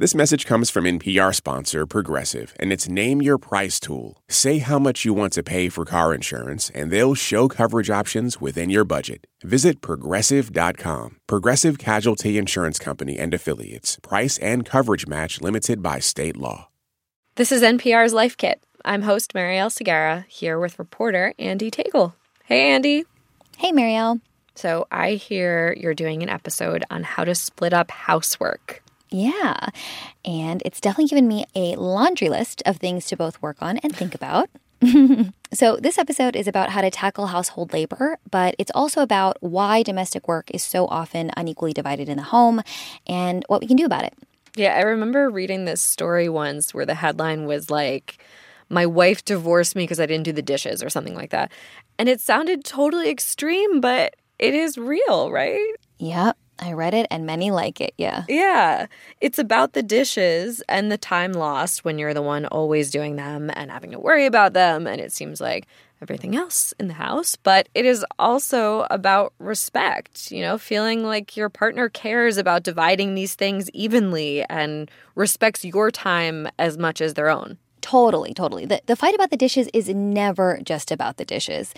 This message comes from NPR sponsor Progressive and its Name Your Price tool. Say how much you want to pay for car insurance, and they'll show coverage options within your budget. Visit progressive.com. Progressive Casualty Insurance Company and Affiliates. Price and coverage match limited by state law. This is NPR's Life Kit. I'm host Marielle Segarra here with reporter Andy Tagle. Hey, Andy. Hey, Marielle. So I hear you're doing an episode on how to split up housework. Yeah. And it's definitely given me a laundry list of things to both work on and think about. so, this episode is about how to tackle household labor, but it's also about why domestic work is so often unequally divided in the home and what we can do about it. Yeah, I remember reading this story once where the headline was like, My wife divorced me because I didn't do the dishes or something like that. And it sounded totally extreme, but it is real, right? Yep. I read it and many like it, yeah. Yeah. It's about the dishes and the time lost when you're the one always doing them and having to worry about them. And it seems like everything else in the house. But it is also about respect, you know, feeling like your partner cares about dividing these things evenly and respects your time as much as their own. Totally, totally. The, the fight about the dishes is never just about the dishes.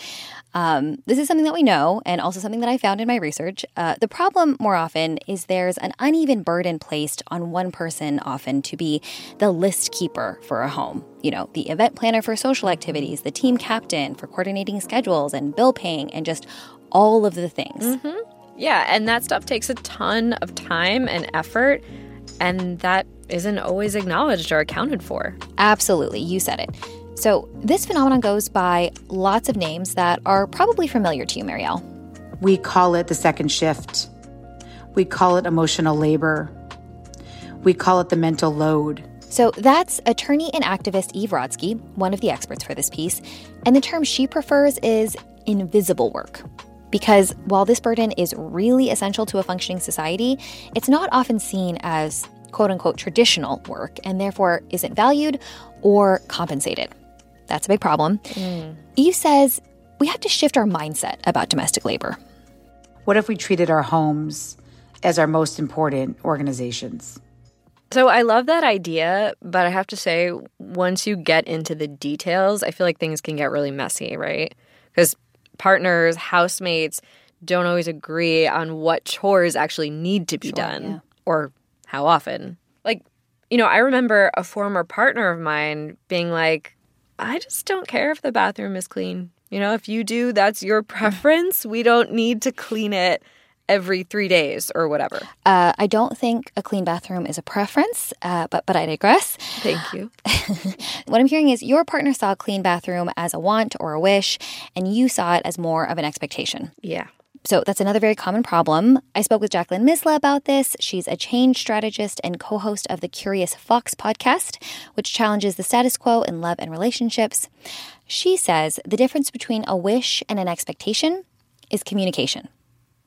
Um, this is something that we know, and also something that I found in my research. Uh, the problem more often is there's an uneven burden placed on one person, often to be the list keeper for a home. You know, the event planner for social activities, the team captain for coordinating schedules and bill paying, and just all of the things. Mm-hmm. Yeah, and that stuff takes a ton of time and effort, and that isn't always acknowledged or accounted for. Absolutely, you said it. So, this phenomenon goes by lots of names that are probably familiar to you, Marielle. We call it the second shift. We call it emotional labor. We call it the mental load. So that's attorney and activist Eve Rodsky, one of the experts for this piece. And the term she prefers is invisible work. Because while this burden is really essential to a functioning society, it's not often seen as quote unquote traditional work and therefore isn't valued or compensated. That's a big problem. Mm. Eve says we have to shift our mindset about domestic labor. What if we treated our homes as our most important organizations? So I love that idea, but I have to say, once you get into the details, I feel like things can get really messy, right? Because partners, housemates don't always agree on what chores actually need to be sure, done yeah. or how often. Like, you know, I remember a former partner of mine being like, I just don't care if the bathroom is clean. You know, if you do, that's your preference. We don't need to clean it every three days or whatever. Uh, I don't think a clean bathroom is a preference, uh, but but I digress. Thank you. what I'm hearing is your partner saw a clean bathroom as a want or a wish, and you saw it as more of an expectation. Yeah. So that's another very common problem. I spoke with Jacqueline Misla about this. She's a change strategist and co host of the Curious Fox podcast, which challenges the status quo in love and relationships. She says the difference between a wish and an expectation is communication.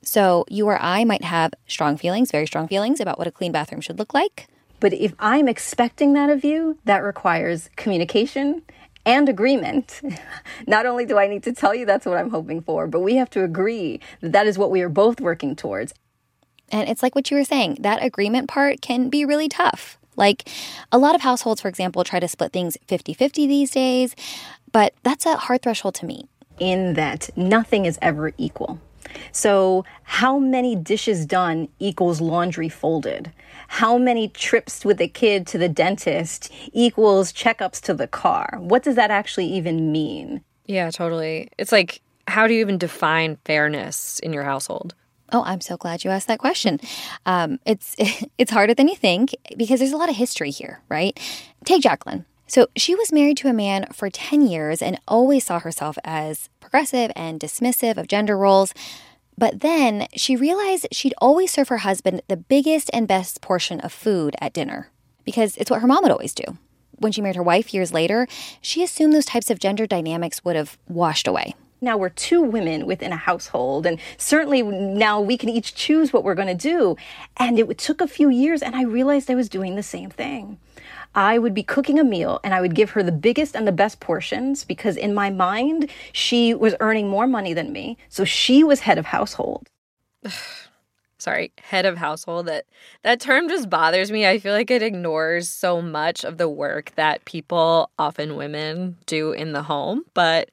So you or I might have strong feelings, very strong feelings about what a clean bathroom should look like. But if I'm expecting that of you, that requires communication and agreement. Not only do I need to tell you that's what I'm hoping for, but we have to agree that that is what we are both working towards. And it's like what you were saying, that agreement part can be really tough. Like a lot of households, for example, try to split things 50 50 these days, but that's a hard threshold to meet. In that nothing is ever equal. So, how many dishes done equals laundry folded? How many trips with a kid to the dentist equals checkups to the car? What does that actually even mean? Yeah, totally. It's like, how do you even define fairness in your household? Oh, I'm so glad you asked that question. Um, it's it's harder than you think because there's a lot of history here, right? Take Jacqueline. So she was married to a man for 10 years and always saw herself as progressive and dismissive of gender roles. But then she realized she'd always serve her husband the biggest and best portion of food at dinner because it's what her mom would always do. When she married her wife years later, she assumed those types of gender dynamics would have washed away. Now we're two women within a household, and certainly now we can each choose what we're going to do. And it took a few years, and I realized I was doing the same thing. I would be cooking a meal and I would give her the biggest and the best portions because in my mind, she was earning more money than me. So she was head of household. sorry, head of household that that term just bothers me. I feel like it ignores so much of the work that people, often women, do in the home, but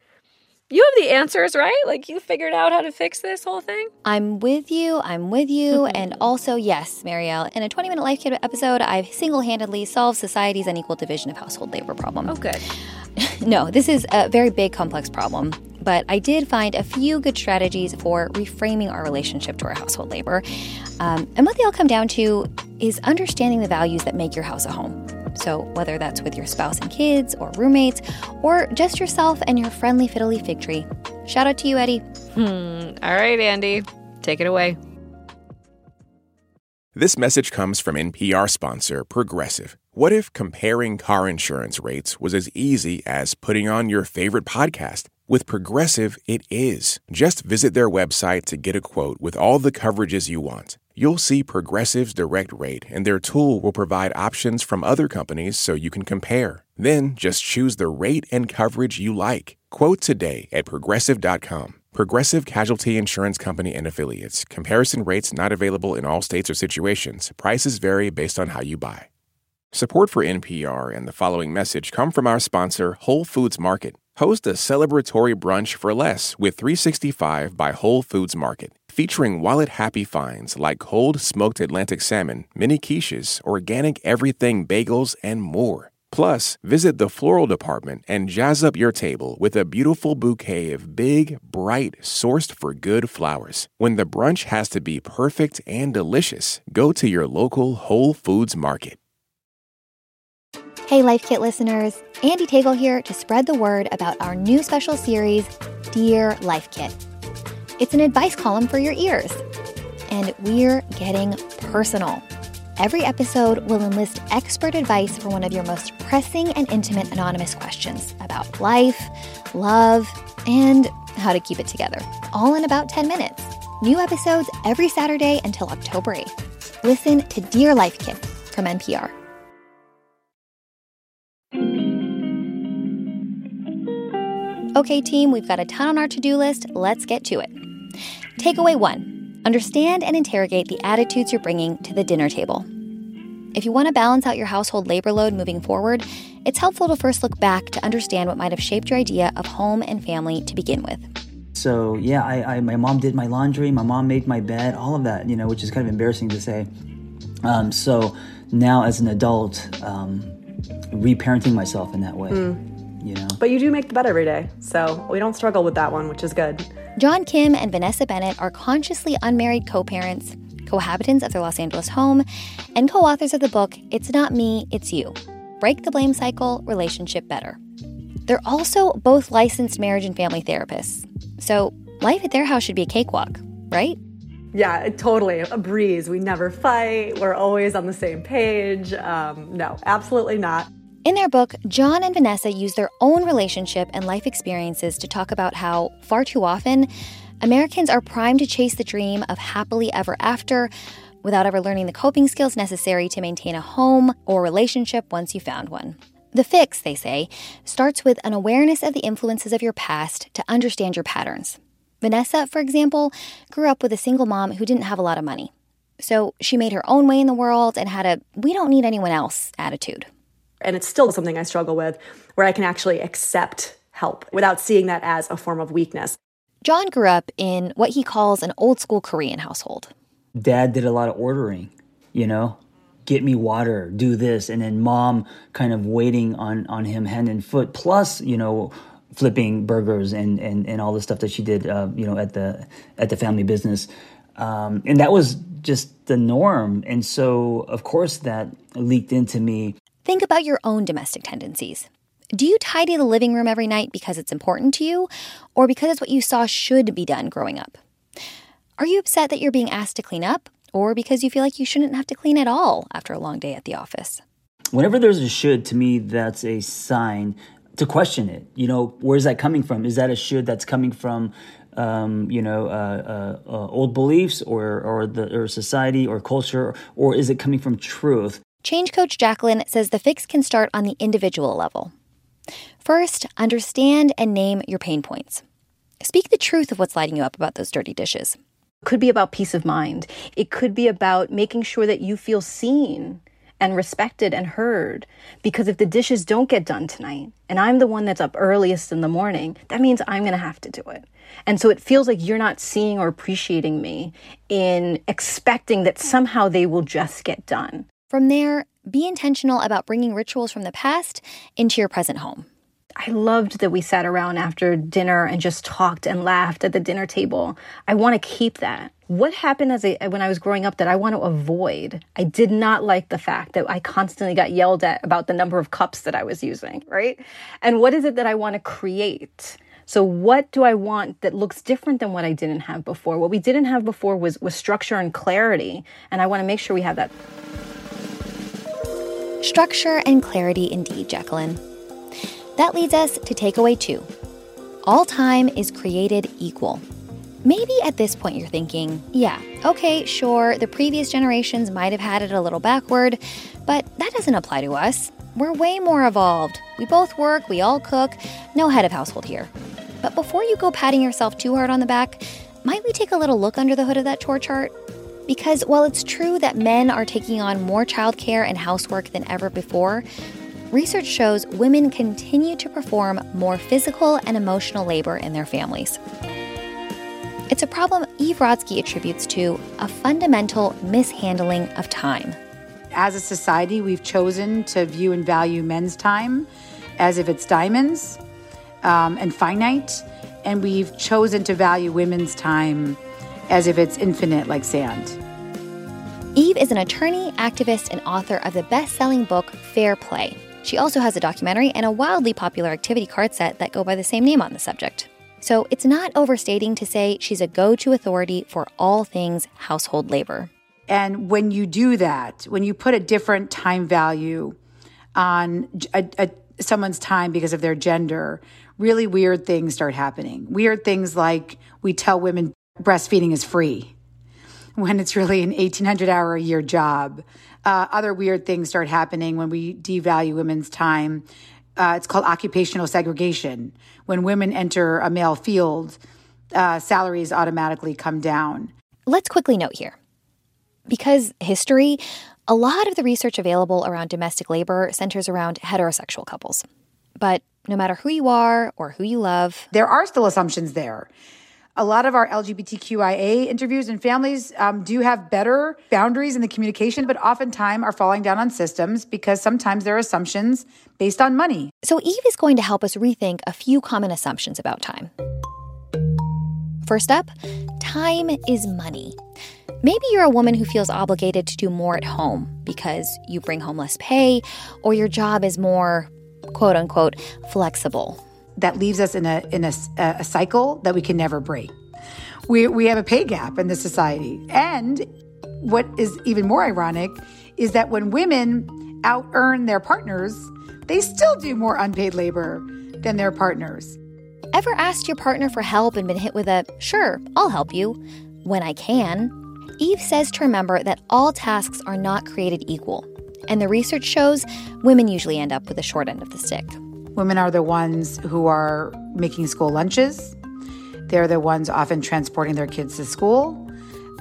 you have the answers, right? Like you figured out how to fix this whole thing? I'm with you. I'm with you. and also, yes, Marielle, in a 20 minute Life Kit episode, I've single handedly solved society's unequal division of household labor problem. Oh, good. no, this is a very big, complex problem. But I did find a few good strategies for reframing our relationship to our household labor. Um, and what they all come down to is understanding the values that make your house a home. So, whether that's with your spouse and kids, or roommates, or just yourself and your friendly fiddly fig tree. Shout out to you, Eddie. Hmm. All right, Andy, take it away. This message comes from NPR sponsor Progressive. What if comparing car insurance rates was as easy as putting on your favorite podcast? With Progressive, it is. Just visit their website to get a quote with all the coverages you want. You'll see Progressive's direct rate, and their tool will provide options from other companies so you can compare. Then just choose the rate and coverage you like. Quote today at progressive.com. Progressive Casualty Insurance Company and Affiliates. Comparison rates not available in all states or situations. Prices vary based on how you buy. Support for NPR and the following message come from our sponsor, Whole Foods Market. Host a celebratory brunch for less with 365 by Whole Foods Market, featuring wallet happy finds like cold smoked Atlantic salmon, mini quiches, organic everything bagels, and more. Plus, visit the floral department and jazz up your table with a beautiful bouquet of big, bright, sourced for good flowers. When the brunch has to be perfect and delicious, go to your local Whole Foods Market. Hey, Life Kit listeners, Andy Tagle here to spread the word about our new special series, Dear Life Kit. It's an advice column for your ears, and we're getting personal. Every episode will enlist expert advice for one of your most pressing and intimate anonymous questions about life, love, and how to keep it together, all in about 10 minutes. New episodes every Saturday until October 8th. Listen to Dear Life Kit from NPR. Okay, team, we've got a ton on our to do list. Let's get to it. Takeaway one understand and interrogate the attitudes you're bringing to the dinner table. If you want to balance out your household labor load moving forward, it's helpful to first look back to understand what might have shaped your idea of home and family to begin with. So, yeah, I, I my mom did my laundry, my mom made my bed, all of that, you know, which is kind of embarrassing to say. Um, so now, as an adult, um, reparenting myself in that way. Mm you know. But you do make the bed every day, so we don't struggle with that one, which is good. John Kim and Vanessa Bennett are consciously unmarried co parents, cohabitants of their Los Angeles home, and co authors of the book It's Not Me, It's You Break the Blame Cycle Relationship Better. They're also both licensed marriage and family therapists. So life at their house should be a cakewalk, right? Yeah, totally. A breeze. We never fight. We're always on the same page. Um, no, absolutely not. In their book, John and Vanessa use their own relationship and life experiences to talk about how, far too often, Americans are primed to chase the dream of happily ever after without ever learning the coping skills necessary to maintain a home or relationship once you found one. The fix, they say, starts with an awareness of the influences of your past to understand your patterns. Vanessa, for example, grew up with a single mom who didn't have a lot of money. So she made her own way in the world and had a we don't need anyone else attitude and it's still something I struggle with, where I can actually accept help without seeing that as a form of weakness. John grew up in what he calls an old school Korean household. Dad did a lot of ordering, you know, get me water, do this, and then mom kind of waiting on on him hand and foot. Plus, you know, flipping burgers and and and all the stuff that she did, uh, you know, at the at the family business, um, and that was just the norm. And so, of course, that leaked into me. Think about your own domestic tendencies. Do you tidy the living room every night because it's important to you, or because it's what you saw should be done growing up? Are you upset that you're being asked to clean up, or because you feel like you shouldn't have to clean at all after a long day at the office? Whenever there's a should, to me, that's a sign to question it. You know, where's that coming from? Is that a should that's coming from um, you know, uh, uh, uh, old beliefs or or the or society or culture, or is it coming from truth? Change coach Jacqueline says the fix can start on the individual level. First, understand and name your pain points. Speak the truth of what's lighting you up about those dirty dishes. It could be about peace of mind. It could be about making sure that you feel seen and respected and heard. Because if the dishes don't get done tonight, and I'm the one that's up earliest in the morning, that means I'm going to have to do it. And so it feels like you're not seeing or appreciating me in expecting that somehow they will just get done. From there, be intentional about bringing rituals from the past into your present home. I loved that we sat around after dinner and just talked and laughed at the dinner table. I want to keep that. What happened as a, when I was growing up that I want to avoid? I did not like the fact that I constantly got yelled at about the number of cups that I was using, right? And what is it that I want to create? So what do I want that looks different than what I didn't have before? What we didn't have before was was structure and clarity, and I want to make sure we have that. Structure and clarity indeed, Jacqueline. That leads us to takeaway 2. All time is created equal. Maybe at this point you're thinking, yeah, okay, sure, the previous generations might have had it a little backward, but that doesn't apply to us. We're way more evolved. We both work, we all cook, no head of household here. But before you go patting yourself too hard on the back, might we take a little look under the hood of that chore chart? Because while it's true that men are taking on more childcare and housework than ever before, research shows women continue to perform more physical and emotional labor in their families. It's a problem Eve Rodsky attributes to a fundamental mishandling of time. As a society, we've chosen to view and value men's time as if it's diamonds um, and finite, and we've chosen to value women's time as if it's infinite like sand. Eve is an attorney, activist, and author of the best selling book Fair Play. She also has a documentary and a wildly popular activity card set that go by the same name on the subject. So it's not overstating to say she's a go to authority for all things household labor. And when you do that, when you put a different time value on a, a, someone's time because of their gender, really weird things start happening. Weird things like we tell women breastfeeding is free when it's really an 1800 hour a year job. Uh, other weird things start happening when we devalue women's time uh, it's called occupational segregation. When women enter a male field, uh, salaries automatically come down. Let's quickly note here because history, a lot of the research available around domestic labor centers around heterosexual couples. But no matter who you are or who you love, there are still assumptions there a lot of our LGBTQIA interviews and families um, do have better boundaries in the communication, but oftentimes are falling down on systems because sometimes there are assumptions based on money. So Eve is going to help us rethink a few common assumptions about time. First up, time is money. Maybe you're a woman who feels obligated to do more at home because you bring home less pay or your job is more, quote unquote, flexible that leaves us in a in a, a cycle that we can never break. We we have a pay gap in this society, and what is even more ironic is that when women out earn their partners, they still do more unpaid labor than their partners. Ever asked your partner for help and been hit with a sure, I'll help you when I can? Eve says to remember that all tasks are not created equal, and the research shows women usually end up with the short end of the stick. Women are the ones who are making school lunches. They're the ones often transporting their kids to school.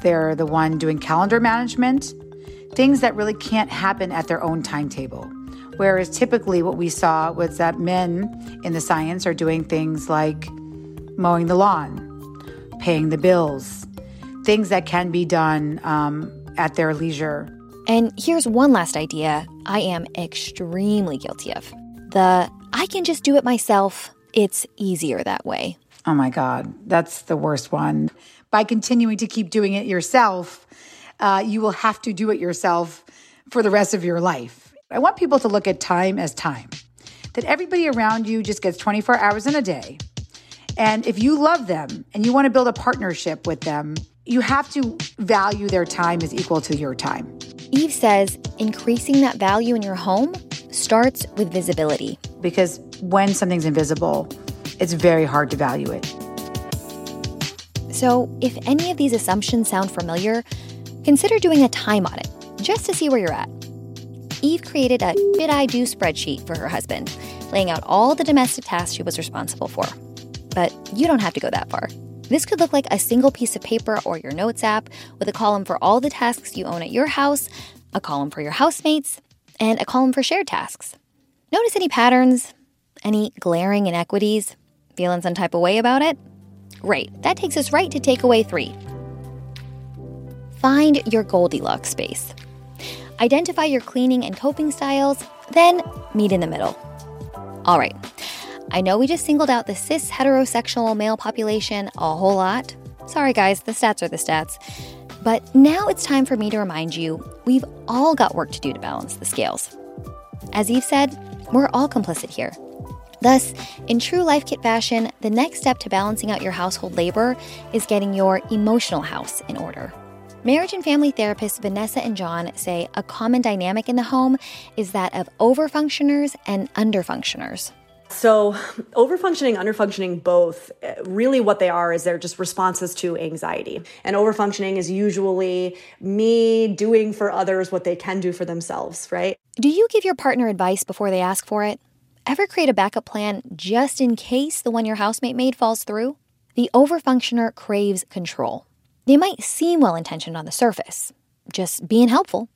They're the one doing calendar management, things that really can't happen at their own timetable. Whereas typically what we saw was that men in the science are doing things like mowing the lawn, paying the bills, things that can be done um, at their leisure. And here's one last idea I am extremely guilty of the I can just do it myself. It's easier that way. Oh my God, that's the worst one. By continuing to keep doing it yourself, uh, you will have to do it yourself for the rest of your life. I want people to look at time as time, that everybody around you just gets 24 hours in a day. And if you love them and you want to build a partnership with them, you have to value their time as equal to your time. Eve says increasing that value in your home starts with visibility. Because when something's invisible, it's very hard to value it. So, if any of these assumptions sound familiar, consider doing a time audit just to see where you're at. Eve created a did I do spreadsheet for her husband, laying out all the domestic tasks she was responsible for. But you don't have to go that far. This could look like a single piece of paper or your notes app with a column for all the tasks you own at your house, a column for your housemates, and a column for shared tasks. Notice any patterns? Any glaring inequities? Feeling some type of way about it? Great, that takes us right to takeaway three. Find your Goldilocks space. Identify your cleaning and coping styles, then meet in the middle. All right, I know we just singled out the cis heterosexual male population a whole lot. Sorry, guys, the stats are the stats. But now it's time for me to remind you we've all got work to do to balance the scales. As Eve said, we're all complicit here. Thus, in true life kit fashion, the next step to balancing out your household labor is getting your emotional house in order. Marriage and family therapists Vanessa and John say a common dynamic in the home is that of overfunctioners and underfunctioners. So, overfunctioning, underfunctioning, both, eh, really what they are is they're just responses to anxiety. And overfunctioning is usually me doing for others what they can do for themselves, right? Do you give your partner advice before they ask for it? Ever create a backup plan just in case the one your housemate made falls through? The overfunctioner craves control. They might seem well intentioned on the surface, just being helpful,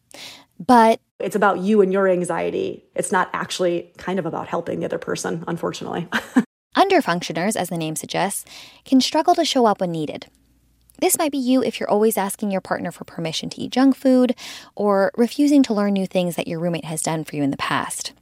but it's about you and your anxiety. It's not actually kind of about helping the other person, unfortunately. Underfunctioners, as the name suggests, can struggle to show up when needed. This might be you if you're always asking your partner for permission to eat junk food or refusing to learn new things that your roommate has done for you in the past.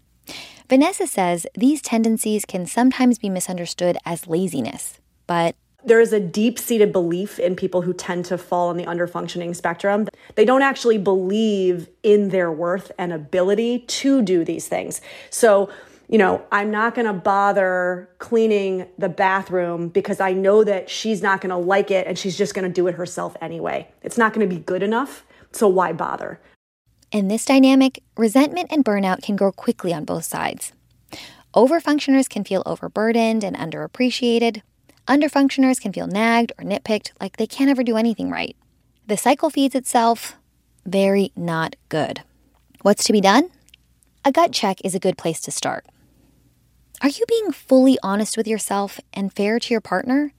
Vanessa says these tendencies can sometimes be misunderstood as laziness, but there is a deep seated belief in people who tend to fall on the underfunctioning spectrum. They don't actually believe in their worth and ability to do these things. So, you know, I'm not going to bother cleaning the bathroom because I know that she's not going to like it and she's just going to do it herself anyway. It's not going to be good enough. So, why bother? In this dynamic, resentment and burnout can grow quickly on both sides. Overfunctioners can feel overburdened and underappreciated, Underfunctioners can feel nagged or nitpicked like they can't ever do anything right. The cycle feeds itself. Very not good. What's to be done? A gut check is a good place to start. Are you being fully honest with yourself and fair to your partner?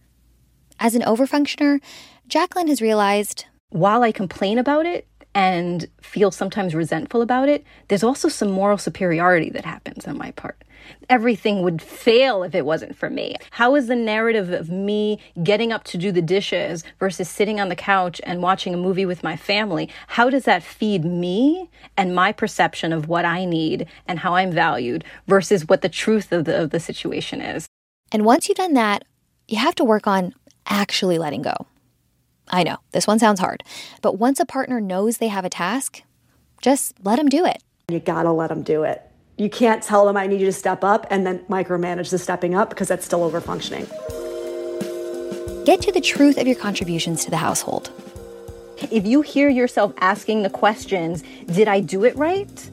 As an overfunctioner, Jacqueline has realized while I complain about it and feel sometimes resentful about it, there's also some moral superiority that happens on my part everything would fail if it wasn't for me. How is the narrative of me getting up to do the dishes versus sitting on the couch and watching a movie with my family? How does that feed me and my perception of what I need and how I'm valued versus what the truth of the, of the situation is? And once you've done that, you have to work on actually letting go. I know, this one sounds hard, but once a partner knows they have a task, just let them do it. You gotta let them do it. You can't tell them I need you to step up and then micromanage the stepping up because that's still over functioning. Get to the truth of your contributions to the household. If you hear yourself asking the questions, did I do it right?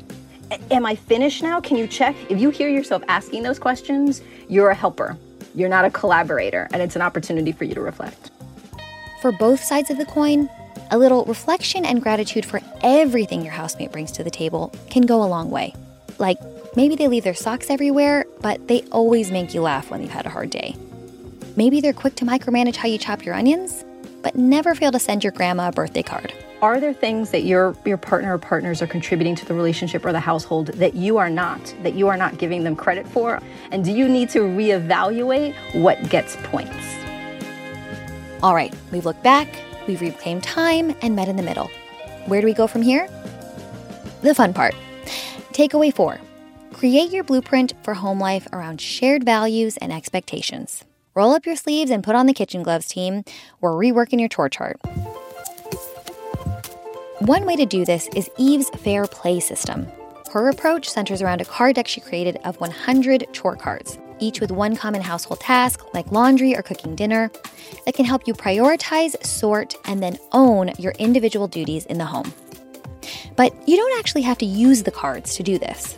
Am I finished now? Can you check? If you hear yourself asking those questions, you're a helper. You're not a collaborator, and it's an opportunity for you to reflect. For both sides of the coin, a little reflection and gratitude for everything your housemate brings to the table can go a long way. Like maybe they leave their socks everywhere, but they always make you laugh when you've had a hard day. Maybe they're quick to micromanage how you chop your onions, but never fail to send your grandma a birthday card. Are there things that your your partner or partners are contributing to the relationship or the household that you are not, that you are not giving them credit for? And do you need to reevaluate what gets points? All right, we've looked back, we've reclaimed time, and met in the middle. Where do we go from here? The fun part. Takeaway four create your blueprint for home life around shared values and expectations. Roll up your sleeves and put on the kitchen gloves, team. We're reworking your chore chart. One way to do this is Eve's Fair Play system. Her approach centers around a card deck she created of 100 chore cards, each with one common household task, like laundry or cooking dinner, that can help you prioritize, sort, and then own your individual duties in the home. But you don't actually have to use the cards to do this.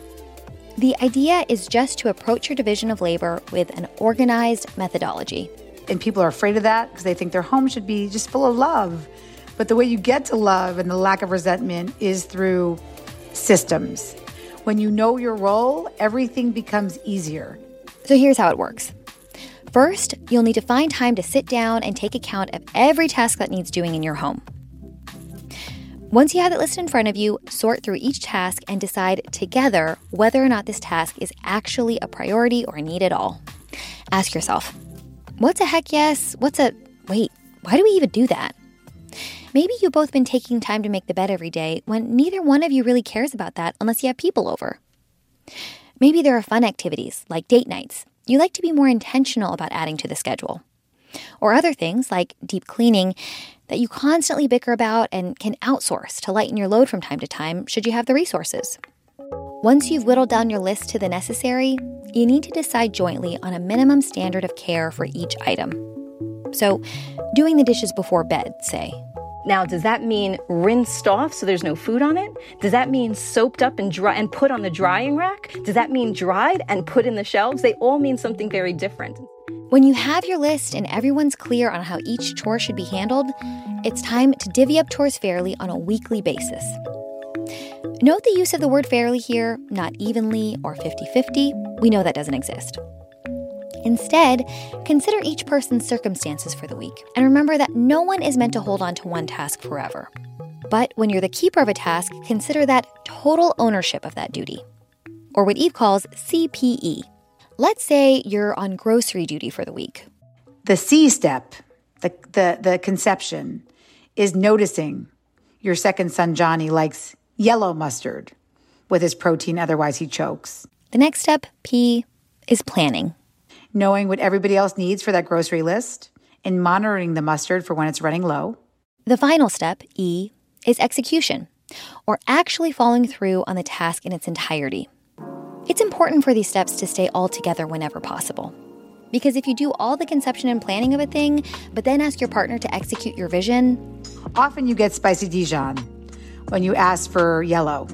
The idea is just to approach your division of labor with an organized methodology. And people are afraid of that because they think their home should be just full of love. But the way you get to love and the lack of resentment is through systems. When you know your role, everything becomes easier. So here's how it works. First, you'll need to find time to sit down and take account of every task that needs doing in your home. Once you have it listed in front of you, sort through each task and decide together whether or not this task is actually a priority or a need at all. Ask yourself, what's a heck yes? What's a wait, why do we even do that? Maybe you've both been taking time to make the bed every day when neither one of you really cares about that unless you have people over. Maybe there are fun activities like date nights. You like to be more intentional about adding to the schedule. Or other things like deep cleaning that you constantly bicker about and can outsource to lighten your load from time to time should you have the resources. Once you've whittled down your list to the necessary, you need to decide jointly on a minimum standard of care for each item. So, doing the dishes before bed, say. Now, does that mean rinsed off so there's no food on it? Does that mean soaped up and dry and put on the drying rack? Does that mean dried and put in the shelves? They all mean something very different. When you have your list and everyone's clear on how each chore should be handled, it's time to divvy up chores fairly on a weekly basis. Note the use of the word fairly here, not evenly or 50 50. We know that doesn't exist. Instead, consider each person's circumstances for the week and remember that no one is meant to hold on to one task forever. But when you're the keeper of a task, consider that total ownership of that duty, or what Eve calls CPE Let's say you're on grocery duty for the week. The C step, the, the, the conception, is noticing your second son, Johnny, likes yellow mustard with his protein, otherwise, he chokes. The next step, P, is planning. Knowing what everybody else needs for that grocery list and monitoring the mustard for when it's running low. The final step, E, is execution, or actually following through on the task in its entirety. It's important for these steps to stay all together whenever possible. Because if you do all the conception and planning of a thing, but then ask your partner to execute your vision, often you get spicy Dijon when you ask for yellow.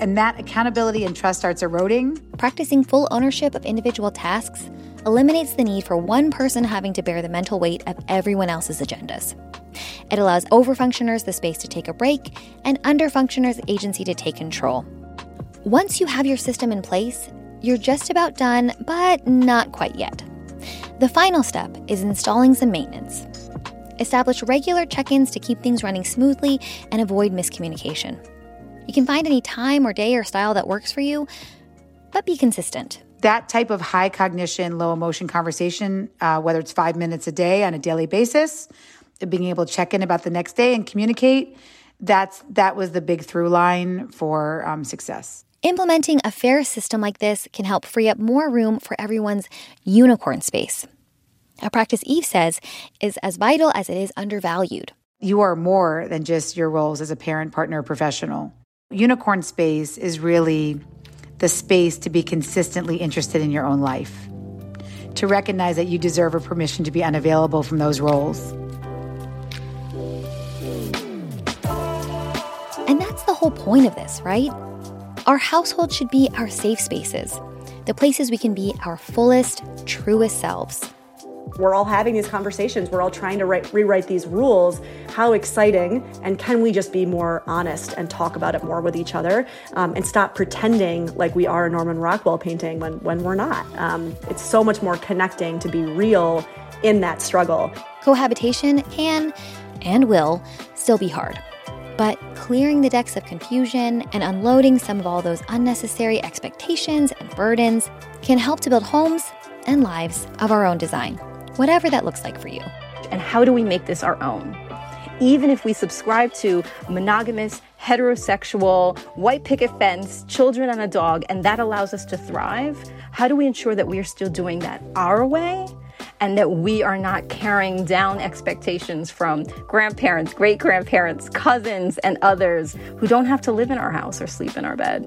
And that accountability and trust starts eroding. Practicing full ownership of individual tasks eliminates the need for one person having to bear the mental weight of everyone else's agendas. It allows overfunctioners the space to take a break and underfunctioners agency to take control. Once you have your system in place, you're just about done, but not quite yet. The final step is installing some maintenance. Establish regular check ins to keep things running smoothly and avoid miscommunication. You can find any time or day or style that works for you, but be consistent. That type of high cognition, low emotion conversation, uh, whether it's five minutes a day on a daily basis, being able to check in about the next day and communicate, that's that was the big through line for um, success. Implementing a fair system like this can help free up more room for everyone's unicorn space. A practice Eve says is as vital as it is undervalued. You are more than just your roles as a parent, partner, professional. Unicorn space is really the space to be consistently interested in your own life, to recognize that you deserve a permission to be unavailable from those roles. And that's the whole point of this, right? Our household should be our safe spaces, the places we can be our fullest, truest selves. We're all having these conversations. We're all trying to write, rewrite these rules. How exciting! And can we just be more honest and talk about it more with each other um, and stop pretending like we are a Norman Rockwell painting when, when we're not? Um, it's so much more connecting to be real in that struggle. Cohabitation can and will still be hard. But clearing the decks of confusion and unloading some of all those unnecessary expectations and burdens can help to build homes and lives of our own design, whatever that looks like for you. And how do we make this our own? Even if we subscribe to monogamous, heterosexual, white picket fence, children and a dog, and that allows us to thrive, how do we ensure that we are still doing that our way and that we are not carrying down expectations from grandparents, great grandparents, cousins, and others who don't have to live in our house or sleep in our bed.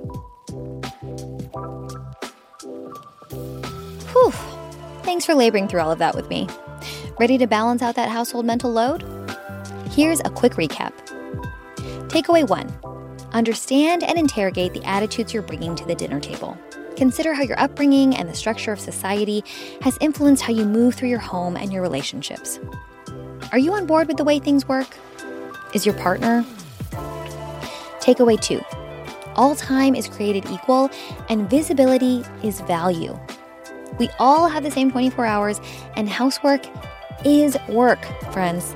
Whew. Thanks for laboring through all of that with me. Ready to balance out that household mental load? Here's a quick recap. Takeaway one understand and interrogate the attitudes you're bringing to the dinner table. Consider how your upbringing and the structure of society has influenced how you move through your home and your relationships. Are you on board with the way things work? Is your partner? Takeaway two all time is created equal, and visibility is value. We all have the same 24 hours, and housework is work, friends.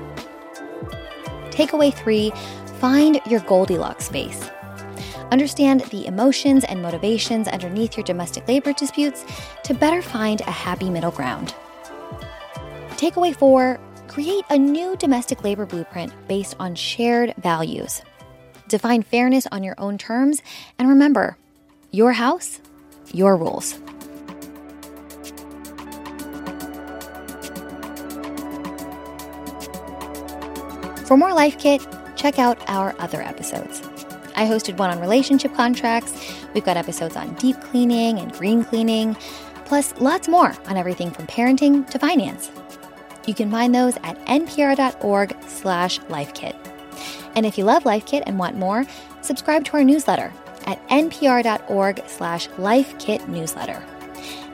Takeaway three find your Goldilocks space. Understand the emotions and motivations underneath your domestic labor disputes to better find a happy middle ground. Takeaway four create a new domestic labor blueprint based on shared values. Define fairness on your own terms, and remember your house, your rules. For more Life Kit, check out our other episodes. I hosted one on relationship contracts. We've got episodes on deep cleaning and green cleaning, plus lots more on everything from parenting to finance. You can find those at npr.org slash lifekit. And if you love Life Kit and want more, subscribe to our newsletter at npr.org slash lifekitnewsletter.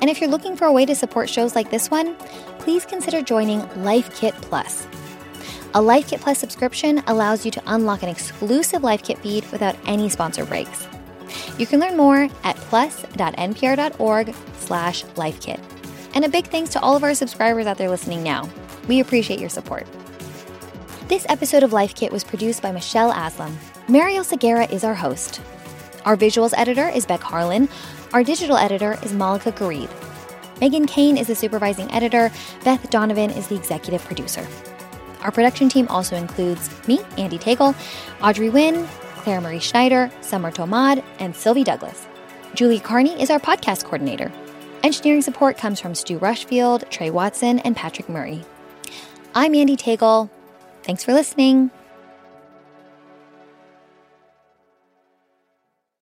And if you're looking for a way to support shows like this one, please consider joining Life Kit Plus. A Life Kit Plus subscription allows you to unlock an exclusive Life Kit feed without any sponsor breaks. You can learn more at plus.npr.org slash lifekit. And a big thanks to all of our subscribers out there listening now. We appreciate your support. This episode of Life Kit was produced by Michelle Aslam. Marielle Segarra is our host. Our visuals editor is Beck Harlan. Our digital editor is Malika Gharib. Megan Kane is the supervising editor. Beth Donovan is the executive producer. Our production team also includes me, Andy Tagle, Audrey Nguyen, Claire Marie Schneider, Summer Thomad, and Sylvie Douglas. Julie Carney is our podcast coordinator. Engineering support comes from Stu Rushfield, Trey Watson, and Patrick Murray. I'm Andy Tagle. Thanks for listening.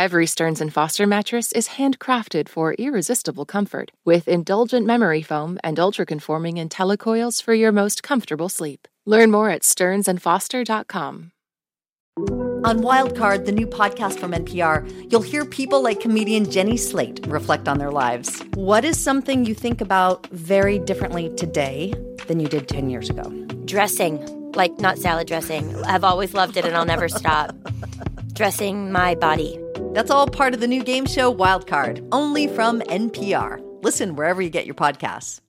Every Stearns & Foster mattress is handcrafted for irresistible comfort with indulgent memory foam and ultra-conforming IntelliCoils for your most comfortable sleep. Learn more at stearnsandfoster.com. On Wildcard, the new podcast from NPR, you'll hear people like comedian Jenny Slate reflect on their lives. What is something you think about very differently today than you did 10 years ago? Dressing, like not salad dressing. I've always loved it and I'll never stop. Dressing my body. That's all part of the new game show Wildcard, only from NPR. Listen wherever you get your podcasts.